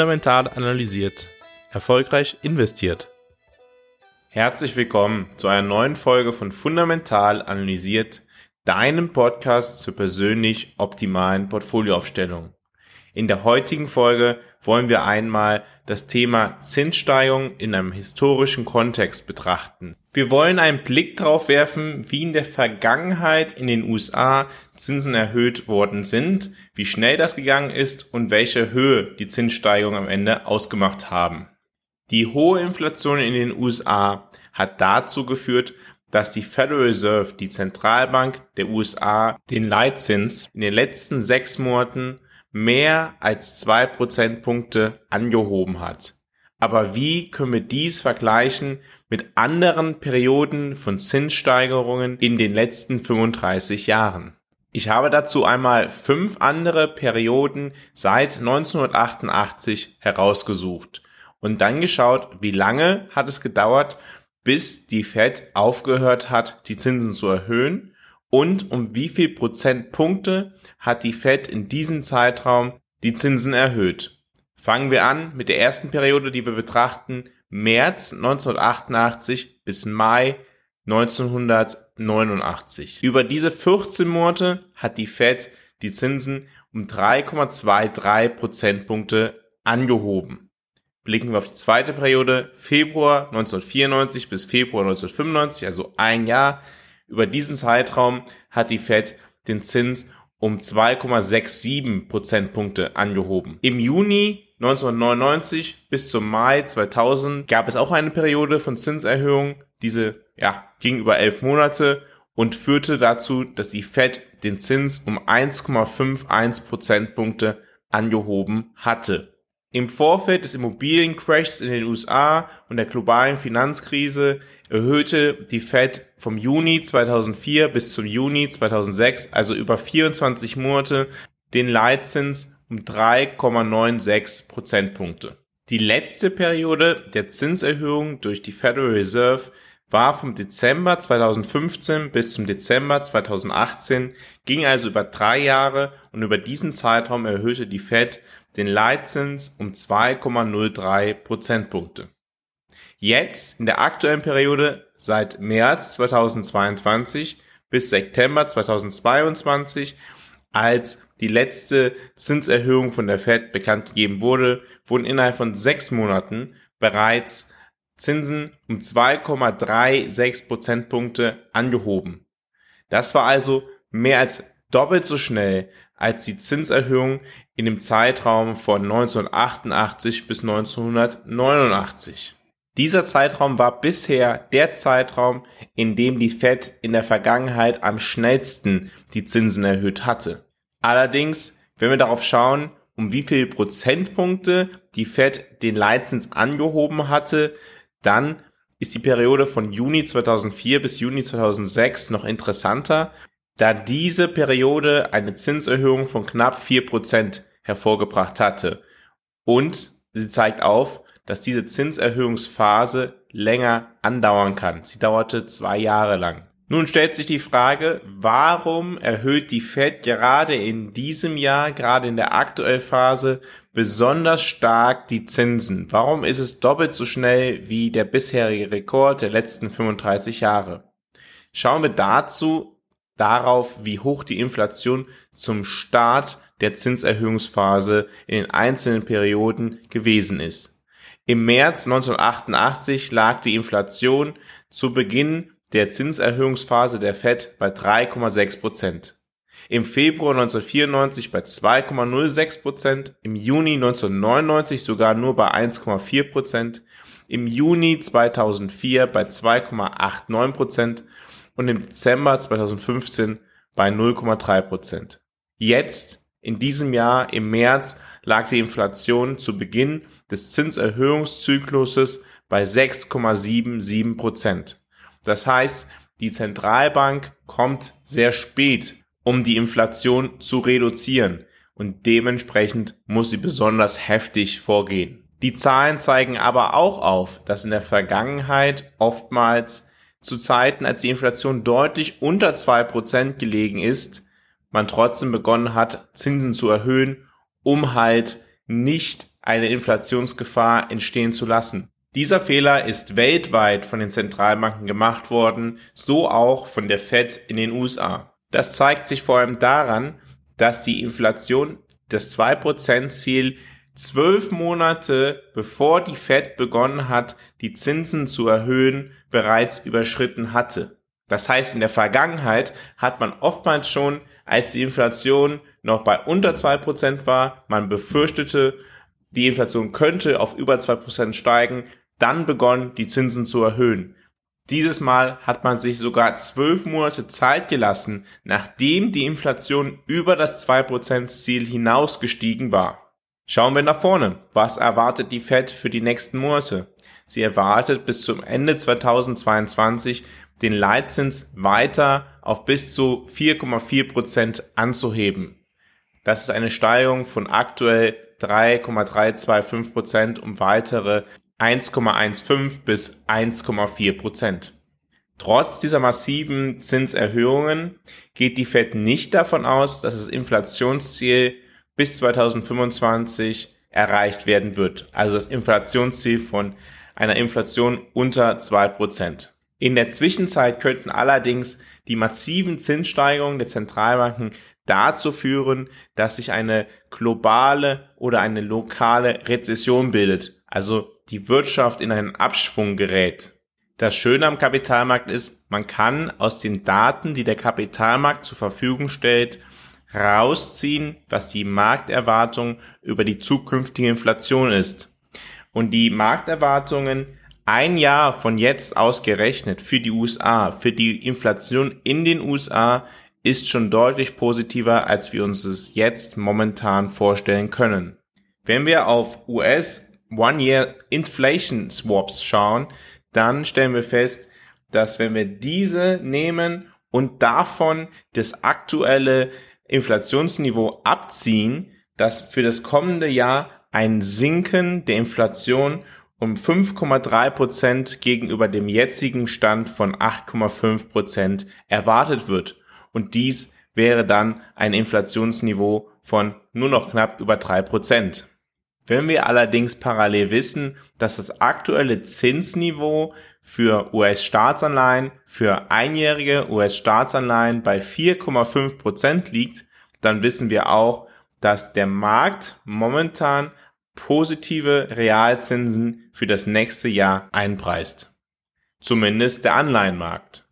Fundamental analysiert. Erfolgreich investiert. Herzlich willkommen zu einer neuen Folge von Fundamental analysiert, deinem Podcast zur persönlich optimalen Portfolioaufstellung. In der heutigen Folge wollen wir einmal das Thema Zinssteigerung in einem historischen Kontext betrachten. Wir wollen einen Blick darauf werfen, wie in der Vergangenheit in den USA Zinsen erhöht worden sind, wie schnell das gegangen ist und welche Höhe die Zinssteigerung am Ende ausgemacht haben. Die hohe Inflation in den USA hat dazu geführt, dass die Federal Reserve, die Zentralbank der USA, den Leitzins in den letzten sechs Monaten mehr als zwei Prozentpunkte angehoben hat. Aber wie können wir dies vergleichen mit anderen Perioden von Zinssteigerungen in den letzten 35 Jahren? Ich habe dazu einmal fünf andere Perioden seit 1988 herausgesucht und dann geschaut, wie lange hat es gedauert, bis die Fed aufgehört hat, die Zinsen zu erhöhen und um wie viel Prozentpunkte hat die Fed in diesem Zeitraum die Zinsen erhöht. Fangen wir an mit der ersten Periode, die wir betrachten, März 1988 bis Mai 1989. Über diese 14 Monate hat die Fed die Zinsen um 3,23 Prozentpunkte angehoben. Blicken wir auf die zweite Periode, Februar 1994 bis Februar 1995, also ein Jahr, über diesen Zeitraum hat die Fed den Zins um 2,67 Prozentpunkte angehoben. Im Juni 1999 bis zum Mai 2000 gab es auch eine Periode von Zinserhöhung. Diese ja, ging über elf Monate und führte dazu, dass die Fed den Zins um 1,51 Prozentpunkte angehoben hatte. Im Vorfeld des Immobiliencrashs in den USA und der globalen Finanzkrise erhöhte die Fed vom Juni 2004 bis zum Juni 2006, also über 24 Monate, den Leitzins um 3,96 Prozentpunkte. Die letzte Periode der Zinserhöhung durch die Federal Reserve war vom Dezember 2015 bis zum Dezember 2018, ging also über drei Jahre und über diesen Zeitraum erhöhte die Fed den Leitzins um 2,03 Prozentpunkte. Jetzt in der aktuellen Periode seit März 2022 bis September 2022, als die letzte Zinserhöhung von der Fed bekannt gegeben wurde, wurden innerhalb von sechs Monaten bereits Zinsen um 2,36 Prozentpunkte angehoben. Das war also mehr als doppelt so schnell als die Zinserhöhung in dem Zeitraum von 1988 bis 1989. Dieser Zeitraum war bisher der Zeitraum, in dem die Fed in der Vergangenheit am schnellsten die Zinsen erhöht hatte. Allerdings, wenn wir darauf schauen, um wie viele Prozentpunkte die Fed den Leitzins angehoben hatte, dann ist die Periode von Juni 2004 bis Juni 2006 noch interessanter, da diese Periode eine Zinserhöhung von knapp 4% hervorgebracht hatte. Und sie zeigt auf, dass diese Zinserhöhungsphase länger andauern kann. Sie dauerte zwei Jahre lang. Nun stellt sich die Frage, warum erhöht die Fed gerade in diesem Jahr, gerade in der aktuellen Phase, besonders stark die Zinsen? Warum ist es doppelt so schnell wie der bisherige Rekord der letzten 35 Jahre? Schauen wir dazu darauf, wie hoch die Inflation zum Start der Zinserhöhungsphase in den einzelnen Perioden gewesen ist. Im März 1988 lag die Inflation zu Beginn der Zinserhöhungsphase der Fed bei 3,6 Prozent. Im Februar 1994 bei 2,06 Prozent, im Juni 1999 sogar nur bei 1,4 Prozent, im Juni 2004 bei 2,89 Prozent und im Dezember 2015 bei 0,3 Prozent. Jetzt, in diesem Jahr, im März, lag die Inflation zu Beginn des Zinserhöhungszykluses bei 6,77 Prozent. Das heißt, die Zentralbank kommt sehr spät, um die Inflation zu reduzieren und dementsprechend muss sie besonders heftig vorgehen. Die Zahlen zeigen aber auch auf, dass in der Vergangenheit oftmals zu Zeiten, als die Inflation deutlich unter zwei Prozent gelegen ist, man trotzdem begonnen hat, Zinsen zu erhöhen, um halt nicht eine Inflationsgefahr entstehen zu lassen. Dieser Fehler ist weltweit von den Zentralbanken gemacht worden, so auch von der Fed in den USA. Das zeigt sich vor allem daran, dass die Inflation das 2%-Ziel zwölf Monate bevor die Fed begonnen hat, die Zinsen zu erhöhen, bereits überschritten hatte. Das heißt, in der Vergangenheit hat man oftmals schon, als die Inflation noch bei unter zwei Prozent war, man befürchtete, die Inflation könnte auf über zwei Prozent steigen, dann begonnen, die Zinsen zu erhöhen. Dieses Mal hat man sich sogar zwölf Monate Zeit gelassen, nachdem die Inflation über das 2%-Ziel hinausgestiegen war. Schauen wir nach vorne. Was erwartet die Fed für die nächsten Monate? Sie erwartet bis zum Ende 2022 den Leitzins weiter auf bis zu 4,4% anzuheben. Das ist eine Steigerung von aktuell 3,325% um weitere 1,15 bis 1,4 Prozent. Trotz dieser massiven Zinserhöhungen geht die Fed nicht davon aus, dass das Inflationsziel bis 2025 erreicht werden wird. Also das Inflationsziel von einer Inflation unter 2%. In der Zwischenzeit könnten allerdings die massiven Zinssteigerungen der Zentralbanken dazu führen, dass sich eine globale oder eine lokale Rezession bildet, also die Wirtschaft in einen Abschwung gerät. Das Schöne am Kapitalmarkt ist, man kann aus den Daten, die der Kapitalmarkt zur Verfügung stellt, rausziehen, was die Markterwartung über die zukünftige Inflation ist. Und die Markterwartungen ein Jahr von jetzt ausgerechnet für die USA, für die Inflation in den USA ist schon deutlich positiver, als wir uns es jetzt momentan vorstellen können. Wenn wir auf US One-Year Inflation Swaps schauen, dann stellen wir fest, dass wenn wir diese nehmen und davon das aktuelle Inflationsniveau abziehen, dass für das kommende Jahr ein Sinken der Inflation um 5,3 Prozent gegenüber dem jetzigen Stand von 8,5 Prozent erwartet wird. Und dies wäre dann ein Inflationsniveau von nur noch knapp über drei Prozent. Wenn wir allerdings parallel wissen, dass das aktuelle Zinsniveau für US-Staatsanleihen, für einjährige US-Staatsanleihen bei 4,5 Prozent liegt, dann wissen wir auch, dass der Markt momentan positive Realzinsen für das nächste Jahr einpreist. Zumindest der Anleihenmarkt.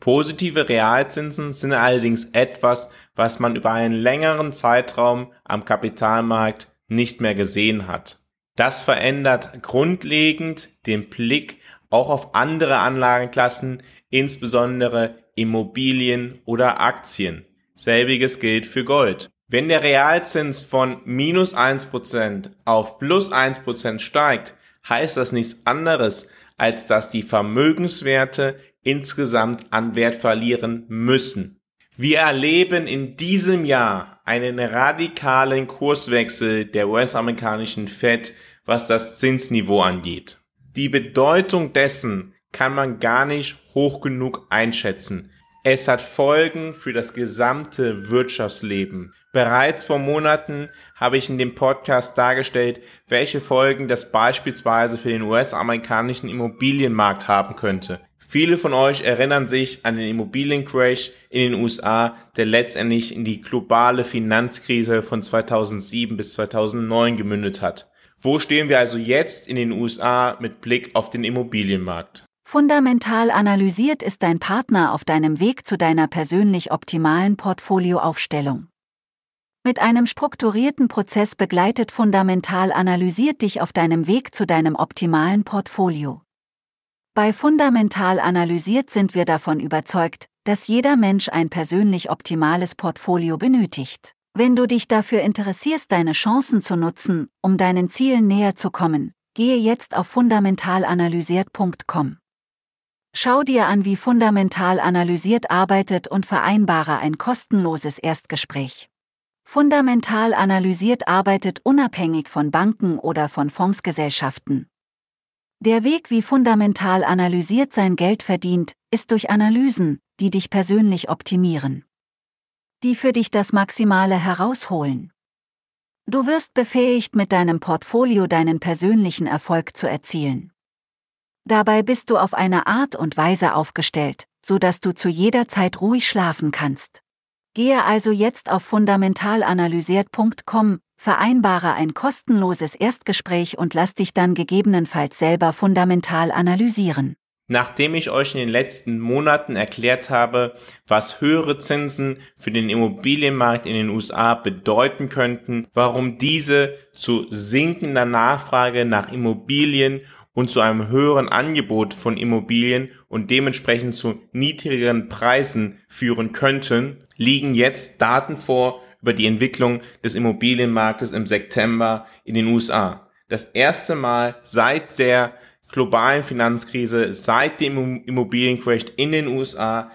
Positive Realzinsen sind allerdings etwas, was man über einen längeren Zeitraum am Kapitalmarkt nicht mehr gesehen hat. Das verändert grundlegend den Blick auch auf andere Anlagenklassen, insbesondere Immobilien oder Aktien. Selbiges gilt für Gold. Wenn der Realzins von minus 1% auf plus 1% steigt, heißt das nichts anderes, als dass die Vermögenswerte insgesamt an Wert verlieren müssen. Wir erleben in diesem Jahr einen radikalen Kurswechsel der US-amerikanischen Fed, was das Zinsniveau angeht. Die Bedeutung dessen kann man gar nicht hoch genug einschätzen. Es hat Folgen für das gesamte Wirtschaftsleben. Bereits vor Monaten habe ich in dem Podcast dargestellt, welche Folgen das beispielsweise für den US-amerikanischen Immobilienmarkt haben könnte. Viele von euch erinnern sich an den Immobiliencrash in den USA, der letztendlich in die globale Finanzkrise von 2007 bis 2009 gemündet hat. Wo stehen wir also jetzt in den USA mit Blick auf den Immobilienmarkt? Fundamental analysiert ist dein Partner auf deinem Weg zu deiner persönlich optimalen Portfolioaufstellung. Mit einem strukturierten Prozess begleitet Fundamental analysiert dich auf deinem Weg zu deinem optimalen Portfolio. Bei Fundamental analysiert sind wir davon überzeugt, dass jeder Mensch ein persönlich optimales Portfolio benötigt. Wenn du dich dafür interessierst, deine Chancen zu nutzen, um deinen Zielen näher zu kommen, gehe jetzt auf fundamentalanalysiert.com. Schau dir an, wie Fundamental analysiert arbeitet und vereinbare ein kostenloses Erstgespräch. Fundamental analysiert arbeitet unabhängig von Banken oder von Fondsgesellschaften. Der Weg, wie fundamental analysiert sein Geld verdient, ist durch Analysen, die dich persönlich optimieren. Die für dich das Maximale herausholen. Du wirst befähigt, mit deinem Portfolio deinen persönlichen Erfolg zu erzielen. Dabei bist du auf eine Art und Weise aufgestellt, so dass du zu jeder Zeit ruhig schlafen kannst. Gehe also jetzt auf fundamentalanalysiert.com, vereinbare ein kostenloses Erstgespräch und lass dich dann gegebenenfalls selber fundamental analysieren. Nachdem ich euch in den letzten Monaten erklärt habe, was höhere Zinsen für den Immobilienmarkt in den USA bedeuten könnten, warum diese zu sinkender Nachfrage nach Immobilien und zu einem höheren Angebot von Immobilien und dementsprechend zu niedrigeren Preisen führen könnten, liegen jetzt Daten vor über die Entwicklung des Immobilienmarktes im September in den USA. Das erste Mal seit der globalen Finanzkrise, seit dem Immobiliencrash in den USA,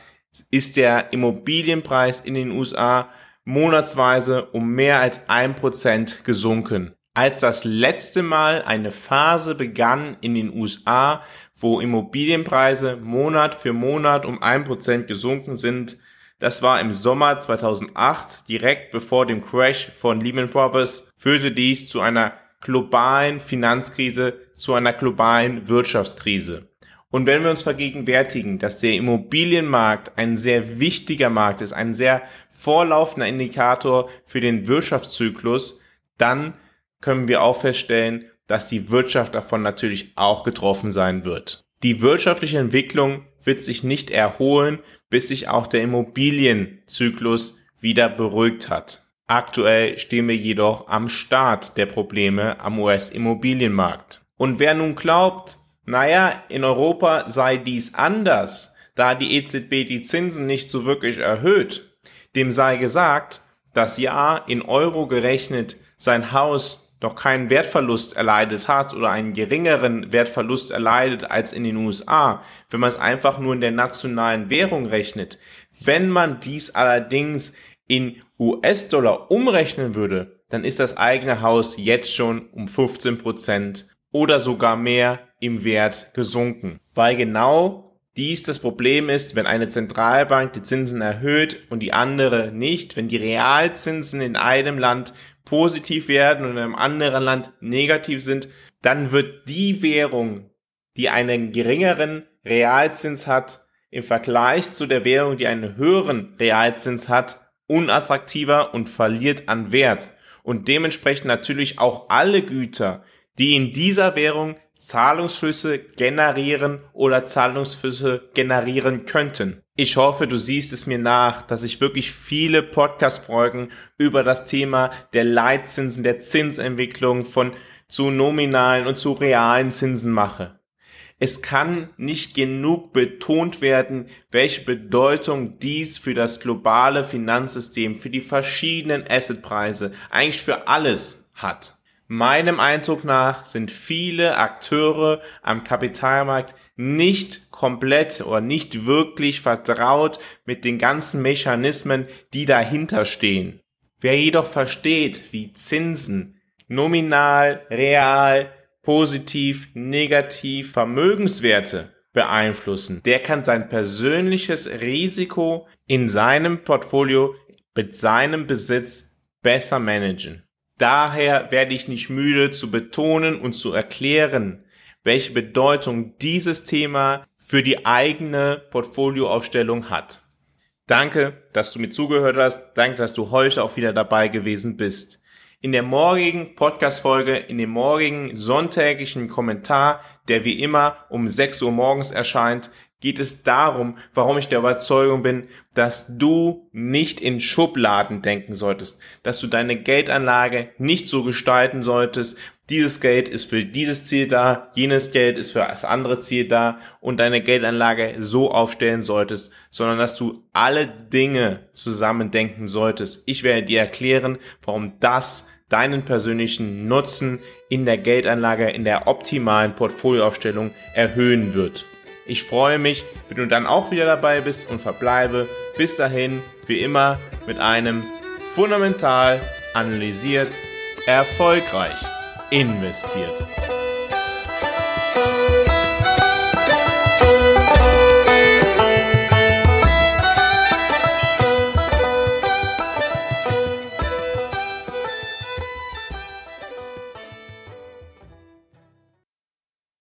ist der Immobilienpreis in den USA monatsweise um mehr als ein Prozent gesunken. Als das letzte Mal eine Phase begann in den USA, wo Immobilienpreise Monat für Monat um ein Prozent gesunken sind, das war im Sommer 2008, direkt bevor dem Crash von Lehman Brothers, führte dies zu einer globalen Finanzkrise zu einer globalen Wirtschaftskrise. Und wenn wir uns vergegenwärtigen, dass der Immobilienmarkt ein sehr wichtiger Markt ist, ein sehr vorlaufender Indikator für den Wirtschaftszyklus, dann können wir auch feststellen, dass die Wirtschaft davon natürlich auch getroffen sein wird. Die wirtschaftliche Entwicklung wird sich nicht erholen, bis sich auch der Immobilienzyklus wieder beruhigt hat. Aktuell stehen wir jedoch am Start der Probleme am US-Immobilienmarkt. Und wer nun glaubt, naja, in Europa sei dies anders, da die EZB die Zinsen nicht so wirklich erhöht, dem sei gesagt, dass ja in Euro gerechnet sein Haus noch keinen Wertverlust erleidet hat oder einen geringeren Wertverlust erleidet als in den USA, wenn man es einfach nur in der nationalen Währung rechnet. Wenn man dies allerdings in US-Dollar umrechnen würde, dann ist das eigene Haus jetzt schon um 15 Prozent oder sogar mehr im Wert gesunken. Weil genau dies das Problem ist, wenn eine Zentralbank die Zinsen erhöht und die andere nicht, wenn die Realzinsen in einem Land positiv werden und in einem anderen Land negativ sind, dann wird die Währung, die einen geringeren Realzins hat, im Vergleich zu der Währung, die einen höheren Realzins hat, unattraktiver und verliert an Wert. Und dementsprechend natürlich auch alle Güter, die in dieser Währung Zahlungsflüsse generieren oder Zahlungsflüsse generieren könnten. Ich hoffe, du siehst es mir nach, dass ich wirklich viele Podcast-Folgen über das Thema der Leitzinsen, der Zinsentwicklung von zu nominalen und zu realen Zinsen mache. Es kann nicht genug betont werden, welche Bedeutung dies für das globale Finanzsystem, für die verschiedenen Assetpreise, eigentlich für alles hat. Meinem Eindruck nach sind viele Akteure am Kapitalmarkt nicht komplett oder nicht wirklich vertraut mit den ganzen Mechanismen, die dahinter stehen. Wer jedoch versteht, wie Zinsen nominal, real, positiv, negativ Vermögenswerte beeinflussen, der kann sein persönliches Risiko in seinem Portfolio mit seinem Besitz besser managen. Daher werde ich nicht müde zu betonen und zu erklären, welche Bedeutung dieses Thema für die eigene Portfolioaufstellung hat. Danke, dass du mir zugehört hast. Danke, dass du heute auch wieder dabei gewesen bist. In der morgigen Podcast-Folge, in dem morgigen sonntäglichen Kommentar, der wie immer um 6 Uhr morgens erscheint, geht es darum, warum ich der Überzeugung bin, dass du nicht in Schubladen denken solltest, dass du deine Geldanlage nicht so gestalten solltest, dieses Geld ist für dieses Ziel da, jenes Geld ist für das andere Ziel da und deine Geldanlage so aufstellen solltest, sondern dass du alle Dinge zusammen denken solltest. Ich werde dir erklären, warum das deinen persönlichen Nutzen in der Geldanlage, in der optimalen Portfolioaufstellung erhöhen wird. Ich freue mich, wenn du dann auch wieder dabei bist und verbleibe bis dahin wie immer mit einem fundamental analysiert, erfolgreich investiert.